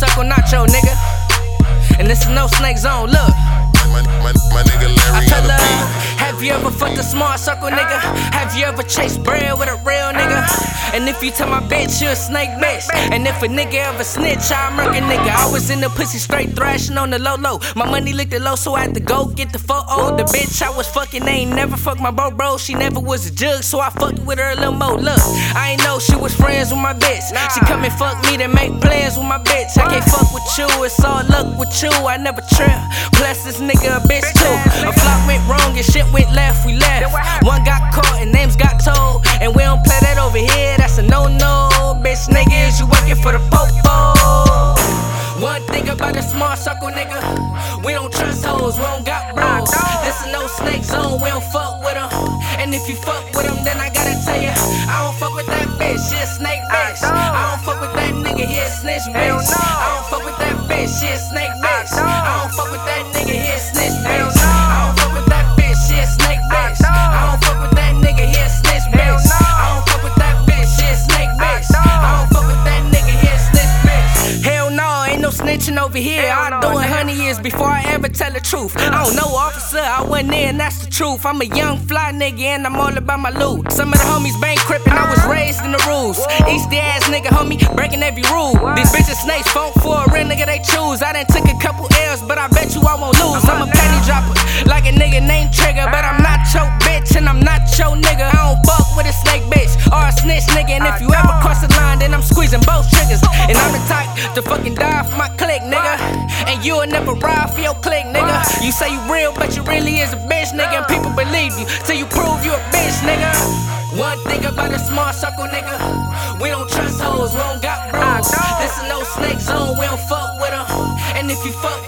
suckle nacho, nigga. And this is no snake zone, look. My, my, my nigga Larry I tell her, have you ever fucked a smart circle nigga? Have you ever chased bread with a real nigga? And if you tell my bitch you a snake bitch, and if a nigga ever snitch, I murk a nigga. I was in the pussy straight thrashing on the low low. My money licked it low, so I had to go get the photo. Oh, the bitch I was fucking ain't never fucked my bro bro. She never was a jug, so I fucked with her a little more. Look, I ain't know she was friends with my bitch. She come and fuck me to make plans with my bitch. I can't fuck with you, it's all luck with you. I never trip. Plus this nigga a bitch too. A flop went wrong and shit went left, we left. One got caught and names got told. One thing about a small circle, nigga. We don't trust hoes, we don't got bros. This is no snake zone, we don't fuck with them. And if you fuck with them, then I gotta tell you, I don't fuck with that bitch, she a snake bitch. I don't fuck with that nigga, he a snitch bitch. I don't fuck with that bitch, she a snake snitching over here. I do it honey years before I ever tell the truth. I don't know, officer, I went in, that's the truth. I'm a young fly nigga and I'm all about my loot. Some of the homies bank crippin', I was raised in the rules. Easty ass nigga, homie, breaking every rule. These bitches snakes, phone for a real nigga they choose. I done took a couple L's, but I bet you I won't lose. I'm a penny dropper, like a nigga named Trigger, but I'm not to fucking die for my click, nigga. And you'll never ride for your click, nigga. You say you real, but you really is a bitch, nigga. And people believe you till you prove you a bitch, nigga. One thing about a small circle, nigga. We don't trust hoes, we don't got bros. This is no snake zone, we don't fuck with 'em, and if you fuck